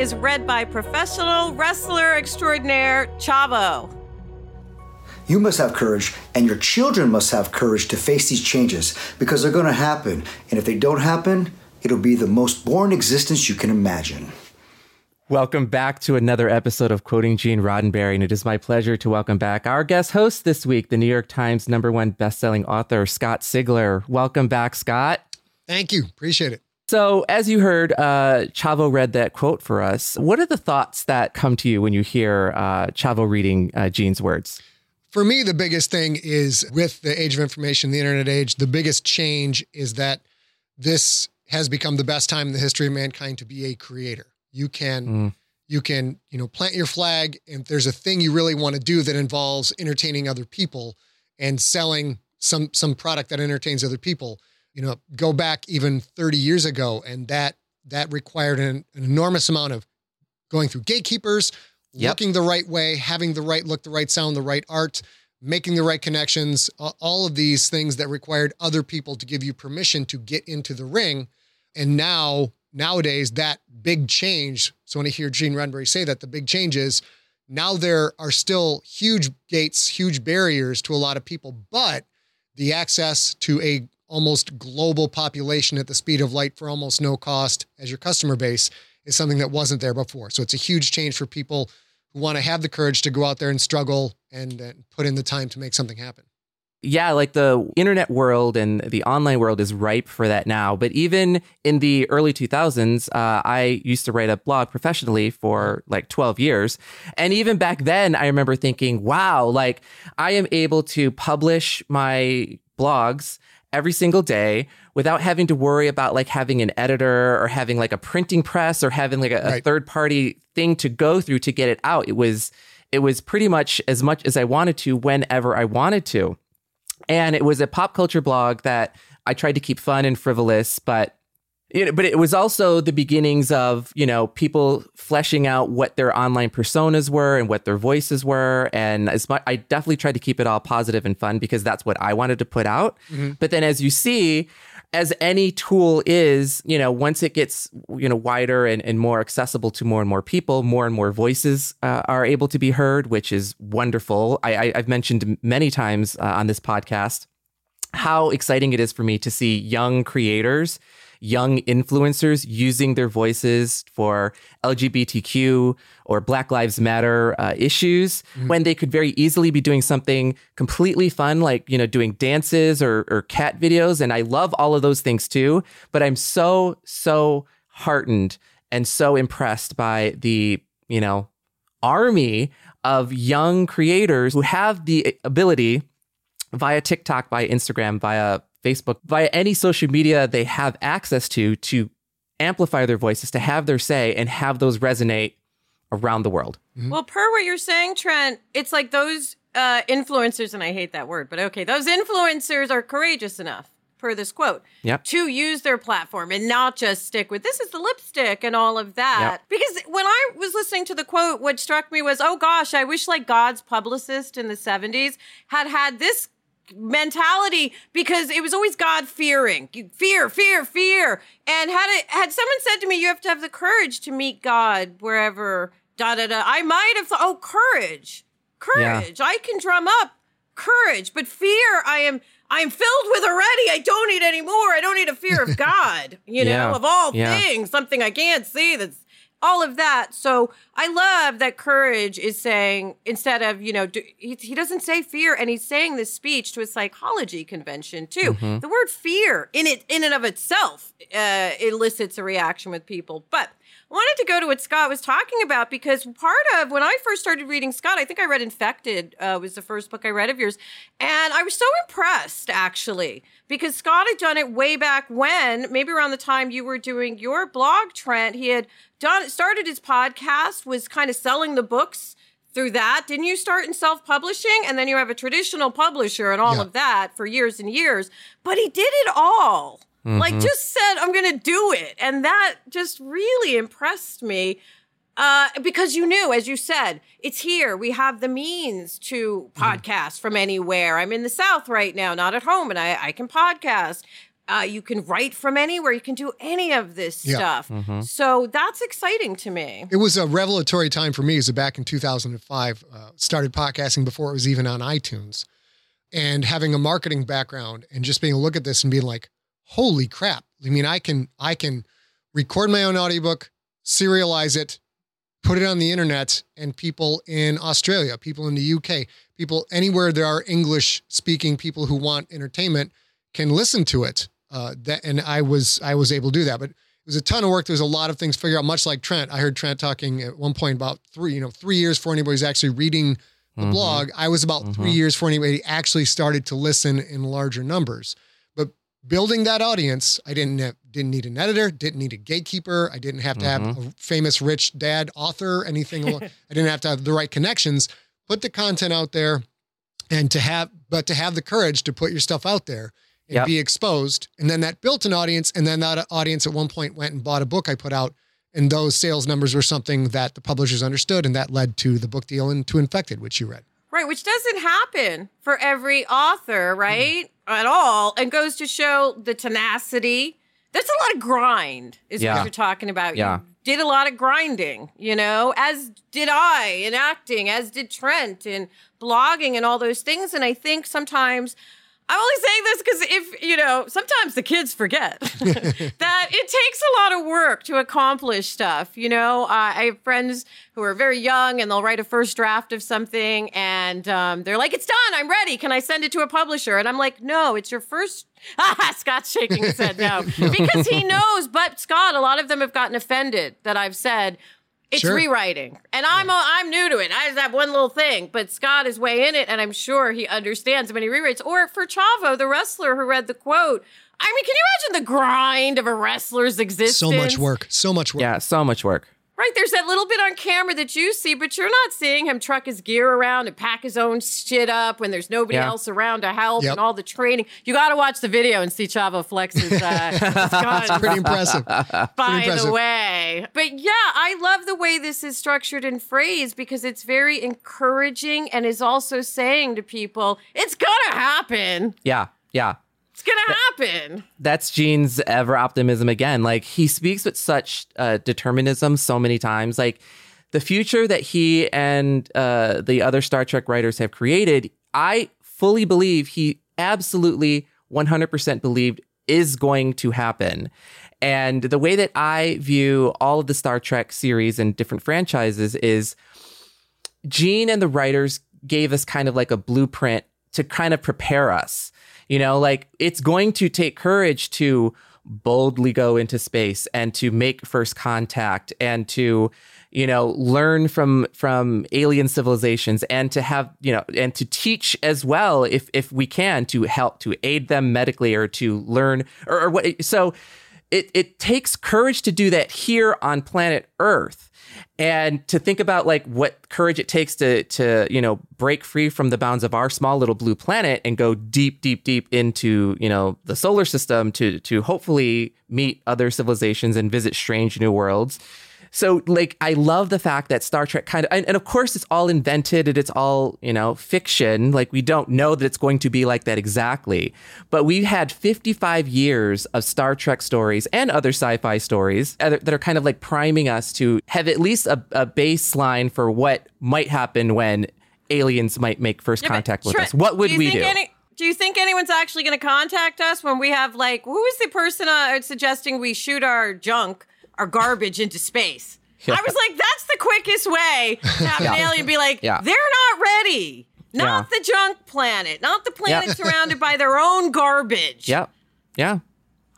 Is read by professional wrestler extraordinaire Chavo. You must have courage, and your children must have courage to face these changes because they're going to happen. And if they don't happen, it'll be the most boring existence you can imagine. Welcome back to another episode of Quoting Gene Roddenberry, and it is my pleasure to welcome back our guest host this week, the New York Times number one best-selling author Scott Sigler. Welcome back, Scott. Thank you. Appreciate it. So, as you heard, uh, Chavo read that quote for us. What are the thoughts that come to you when you hear uh, Chavo reading uh, Gene's words? For me, the biggest thing is with the age of information, the internet age, the biggest change is that this has become the best time in the history of mankind to be a creator. You can. Mm. You can, you know, plant your flag, and if there's a thing you really want to do that involves entertaining other people and selling some some product that entertains other people, you know, go back even 30 years ago, and that that required an, an enormous amount of going through gatekeepers, yep. looking the right way, having the right look, the right sound, the right art, making the right connections, all of these things that required other people to give you permission to get into the ring. And now, nowadays, that big change. So when I hear Gene Roddenberry say that, the big change is now there are still huge gates, huge barriers to a lot of people, but the access to a almost global population at the speed of light for almost no cost as your customer base is something that wasn't there before. So it's a huge change for people who want to have the courage to go out there and struggle and, and put in the time to make something happen. Yeah, like the internet world and the online world is ripe for that now. But even in the early 2000s, uh, I used to write a blog professionally for like 12 years. And even back then, I remember thinking, wow, like I am able to publish my blogs every single day without having to worry about like having an editor or having like a printing press or having like a, right. a third party thing to go through to get it out. It was it was pretty much as much as I wanted to whenever I wanted to. And it was a pop culture blog that I tried to keep fun and frivolous, but you know, but it was also the beginnings of you know people fleshing out what their online personas were and what their voices were. And as much i definitely tried to keep it all positive and fun because that's what i wanted to put out. Mm-hmm. but then as you see as any tool is you know once it gets you know wider and, and more accessible to more and more people more and more voices uh, are able to be heard which is wonderful. I, I, have mentioned many times uh, on this podcast how exciting it is for me to see young creators young influencers using their voices for LGBTQ or Black Lives Matter uh, issues mm-hmm. when they could very easily be doing something completely fun, like, you know, doing dances or, or cat videos. And I love all of those things too. But I'm so, so heartened and so impressed by the, you know, army of young creators who have the ability via TikTok, via Instagram, via Facebook, via any social media they have access to, to amplify their voices, to have their say, and have those resonate around the world. Mm-hmm. Well, per what you're saying, Trent, it's like those uh, influencers, and I hate that word, but okay, those influencers are courageous enough, per this quote, yep. to use their platform and not just stick with this is the lipstick and all of that. Yep. Because when I was listening to the quote, what struck me was, oh gosh, I wish like God's publicist in the 70s had had this mentality because it was always God fearing, fear, fear, fear. And had it had someone said to me, "You have to have the courage to meet God wherever." Da da da. I might have thought, "Oh, courage, courage! Yeah. I can drum up courage." But fear, I am. I'm filled with already. I don't need any more. I don't need a fear of God, you know, Yeah. of all Yeah. things, something I can't see that's all of that. So I love that courage is saying instead of, you know, do, he, he doesn't say fear and he's saying this speech to a psychology convention too. Mm-hmm. The word fear in it in and of itself uh, elicits a reaction with people. But wanted to go to what Scott was talking about because part of when I first started reading Scott, I think I read Infected uh, was the first book I read of yours, and I was so impressed actually because Scott had done it way back when, maybe around the time you were doing your blog, Trent. He had done started his podcast, was kind of selling the books through that. Didn't you start in self publishing, and then you have a traditional publisher and all Yeah. of that for years and years? But he did it all. Like just said, I'm going to do it. And that just really impressed me uh, because you knew, as you said, it's here. We have the means to podcast from anywhere. I'm in the South right now, not at home, and I, I can podcast. Uh, you can write from anywhere. You can do any of this Yeah. stuff. So that's exciting to me. It was a revelatory time for me. Is back in 2005, uh, started podcasting before it was even on iTunes, and having a marketing background and just being able to look at this and being like, "Holy crap!" I mean, I can I can record my own audiobook, serialize it, put it on the internet, and people in Australia, people in the UK, people anywhere there are English speaking people who want entertainment can listen to it. Uh, that and I was I was able to do that, but it was a ton of work. There was a lot of things to figure out. Much like Trent, I heard Trent talking at one point about three, you know, three years before anybody's actually reading the blog. I was about three years before anybody actually started to listen in larger numbers. But building that audience, I didn't have, didn't need an editor, didn't need a gatekeeper. I didn't have to have mm-hmm. a famous rich dad author, anything. I didn't have to have the right connections. Put the content out there, and to have, but to have the courage to put your stuff out there and Yep. be exposed. And then that built an audience. And then that uh, audience at one point went and bought a book I put out. And those sales numbers were something that the publishers understood. And that led to the book deal and to Infected, which you read. Right, which doesn't happen for every author, mm-hmm. right? At all. And goes to show the tenacity. There's a lot of grind, is Yeah. what you're talking about. Yeah. You did a lot of grinding, you know, as did I in acting, as did Trent in blogging and all those things. And I think sometimes I'm only saying this because if, you know, sometimes the kids forget that it takes a lot of work to accomplish stuff. You know, uh, I have friends who are very young and they'll write a first draft of something and um, they're like, it's done. I'm ready. Can I send it to a publisher? And I'm like, no, it's your first. Ah, Scott's shaking his head no because he knows. But Scott, a lot of them have gotten offended that I've said it's Sure. rewriting, and I'm I'm new to it. I just have one little thing, but Scott is way in it, and I'm sure he understands when he rewrites. Or for Chavo, the wrestler who read the quote. I mean, can you imagine the grind of a wrestler's existence? So much work. So much work. Yeah, so much work. Right, there's that little bit on camera that you see, but you're not seeing him truck his gear around and pack his own shit up when there's nobody Yeah. else around to help Yep. and all the training. You got to watch the video and see Chavo flex his, uh, his Pretty impressive. by impressive. the way. But yeah, I love the way this is structured and phrased because it's very encouraging and is also saying to people, it's gonna happen. Yeah, yeah. It's gonna happen. that's Gene's ever optimism again. Like he speaks with such uh, determinism so many times. Like the future that he and uh, the other Star Trek writers have created, I fully believe he absolutely 100% believed is going to happen. And the way that I view all of the Star Trek series and different franchises is Gene and the writers gave us kind of like a blueprint to kind of prepare us. You know, like it's going to take courage to boldly go into space and to make first contact and to you know learn from from alien civilizations and to have you know and to teach as well if if we can to help to aid them medically or to learn or, or what so it it takes courage to do that here on planet earth and to think about like what courage it takes to to you know break free from the bounds of our small little blue planet and go deep deep deep into you know the solar system to to hopefully meet other civilizations and visit strange new worlds so like i love the fact that star trek kind of and, and of course it's all invented and it's all you know fiction. Like we don't know that it's going to be like that exactly. But we had 55 years of star trek stories and other sci-fi stories that are kind of like priming us to have at least a, a baseline for what might happen when aliens might make first Yeah, contact with Trent, us. What would do we do? Any, Do you think anyone's actually going to contact us when we have like who is the person uh, suggesting we shoot our junk, our garbage into space? Yeah. I was like, that's the quickest way to have an alien be like, Yeah. they're not ready. Not Yeah. the junk planet, not the planet surrounded by their own garbage. Yep. Yeah.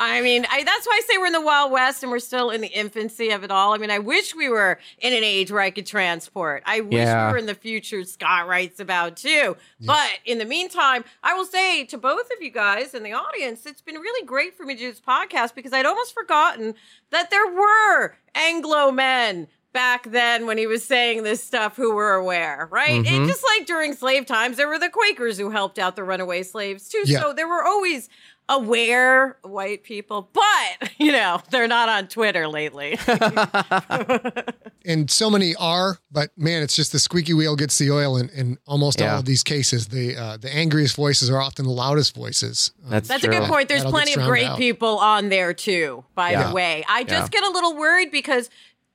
I mean, I, that's why I say we're in the Wild West and we're still in the infancy of it all. I mean, I wish we were in an age where I could transport. I wish Yeah. we were in the future Scott writes about too. But in the meantime, I will say to both of you guys in the audience, it's been really great for me to do this podcast because I'd almost forgotten that there were Anglo men back then when he was saying this stuff who were aware, right? Mm-hmm. And just like during slave times, there were the Quakers who helped out the runaway slaves too. Yeah. So there were always aware white people, but you know, they're not on Twitter lately. and so many are, but man, it's just the squeaky wheel gets the oil in, in almost Yeah. all of these cases. The uh, the angriest voices are often the loudest voices. Um, That's, That's true. a good point. There's That'll plenty of great out. people on there too, by Yeah. the way. I just Yeah. get a little worried because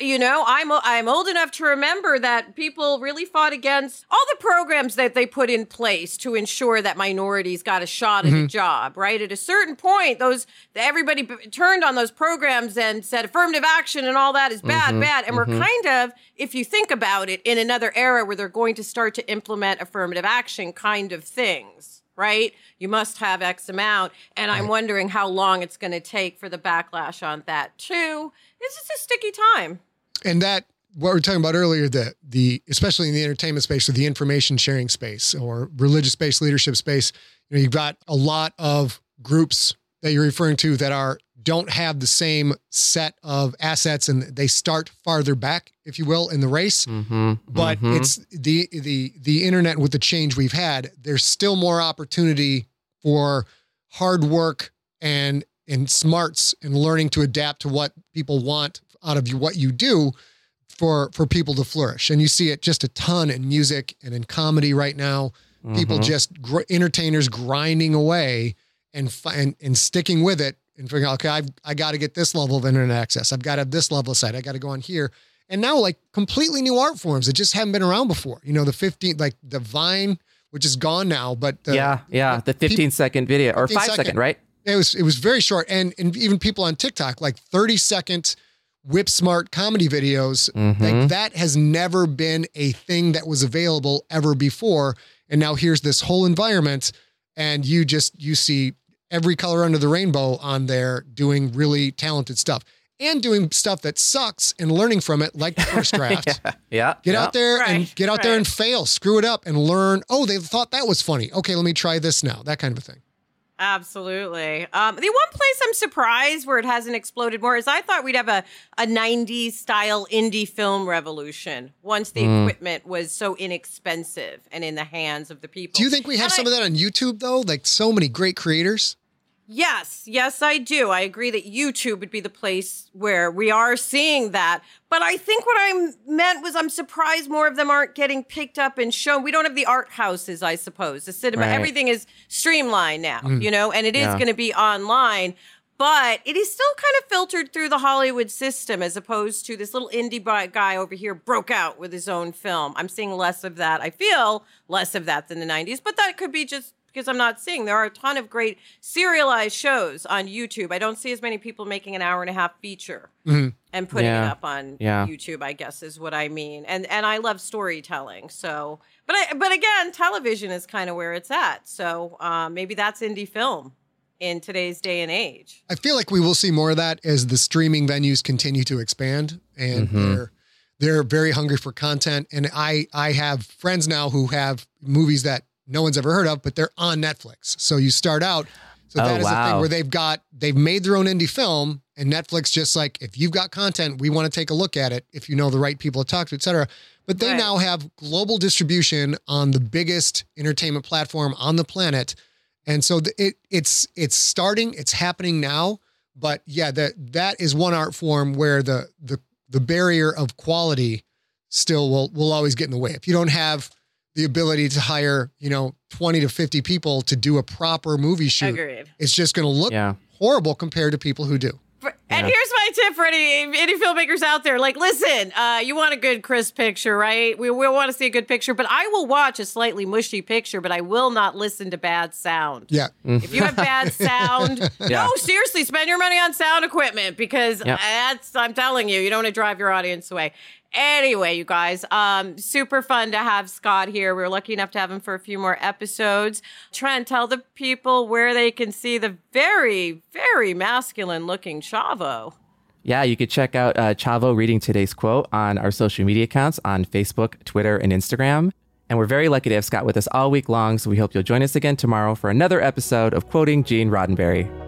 you know, I'm I'm old enough to remember that people really fought against all the programs that they put in place to ensure that minorities got a shot at a mm-hmm. job, right? At a certain point, those everybody b- turned on those programs and said affirmative action and all that is bad, mm-hmm. bad. And we're mm-hmm. kind of, if you think about it, in another era where they're going to start to implement affirmative action kind of things right? You must have X amount. And I'm wondering how long it's going to take for the backlash on that, too. It's just a sticky time. And that what we are talking about earlier the the especially in the entertainment space or the information sharing space or religious based leadership space you know you've got a lot of groups that you're referring to that are don't have the same set of assets and they start farther back if you will in the race Mm-hmm. but it's the the the internet with the change we've had there's still more opportunity for hard work and and smarts and learning to adapt to what people want out of what you do for for people to flourish. And you see it just a ton in music and in comedy right now. People mm-hmm. just gr- entertainers grinding away and, fi- and and sticking with it and figuring out okay I've, i got to get this level of internet access. I've got to have this level of site. I got to go on here. And now like completely new art forms that just haven't been around before. You know the 15 like the vine which is gone now but the, yeah, yeah. The 15 second video or five second, second. right? it was it was very short. And and even people on tiktok like 30 second whip smart comedy videos Mm-hmm. like that has never been a thing that was available ever before and now here's this whole environment and you just you see every color under the rainbow on there doing really talented stuff and doing stuff that sucks and learning from it like the first draft Yeah. Get yeah. out there and get out there and fail, screw it up and learn. Oh, they thought that was funny. Okay, let me try this now. That kind of a thing. Absolutely. Um, the one place I'm surprised where it hasn't exploded more is I thought we'd have a, a 90s style indie film revolution once the equipment was so inexpensive and in the hands of the people. Do you think we have And some I- of that on YouTube though? Like so many great creators. Yes, yes, I do. I agree that YouTube would be the place where we are seeing that. But I think what I meant was I'm surprised more of them aren't getting picked up and shown. We don't have the art houses, I suppose. The cinema, Right. everything is streamlined now, mm. you know, and it is Yeah. going to be online. But it is still kind of filtered through the Hollywood system as opposed to this little indie guy over here broke out with his own film. I'm seeing less of that. I feel less of that than the 90s, but that could be just because I'm not seeing. There are a ton of great serialized shows on YouTube. I don't see as many people making an hour and a half feature and putting Yeah. it up on Yeah. YouTube, I guess is what I mean. And and I love storytelling. So, but I, but again, television is kind of where it's at. So uh, maybe that's indie film in today's day and age. I feel like we will see more of that as the streaming venues continue to expand and they're they're very hungry for content. And I I have friends now who have movies that no one's ever heard of, but they're on Netflix. So you start out. So Oh, that is the thing wow. where they've got they've made their own indie film and Netflix just like if you've got content, we want to take a look at it if you know the right people to talk to, et cetera. But they Right. now have global distribution on the biggest entertainment platform on the planet. And so it it's it's starting, it's happening now. But yeah, that that is one art form where the the the barrier of quality still will will always get in the way. If you don't have the ability to hire, you know, 20 to 50 people to do a proper movie shoot, Agreed. it's just going to look Yeah. horrible compared to people who do. For- And here's my tip for any any filmmakers out there: like, listen, uh, you want a good crisp picture, right? We, we want to see a good picture, but I will watch a slightly mushy picture, but I will not listen to bad sound. Yeah. If you have bad sound, Yeah. no, seriously, spend your money on sound equipment because Yep. that's I'm telling you, you don't want to drive your audience away. Anyway, you guys, um, super fun to have Scott here. We are lucky enough to have him for a few more episodes. Trent, tell the people where they can see the very, very masculine looking Chavo. Yeah, you could check out uh, Chavo reading today's quote on our social media accounts on Facebook, Twitter, and Instagram. And we're very lucky to have Scott with us all week long, so we hope you'll join us again tomorrow for another episode of Quoting Gene Roddenberry.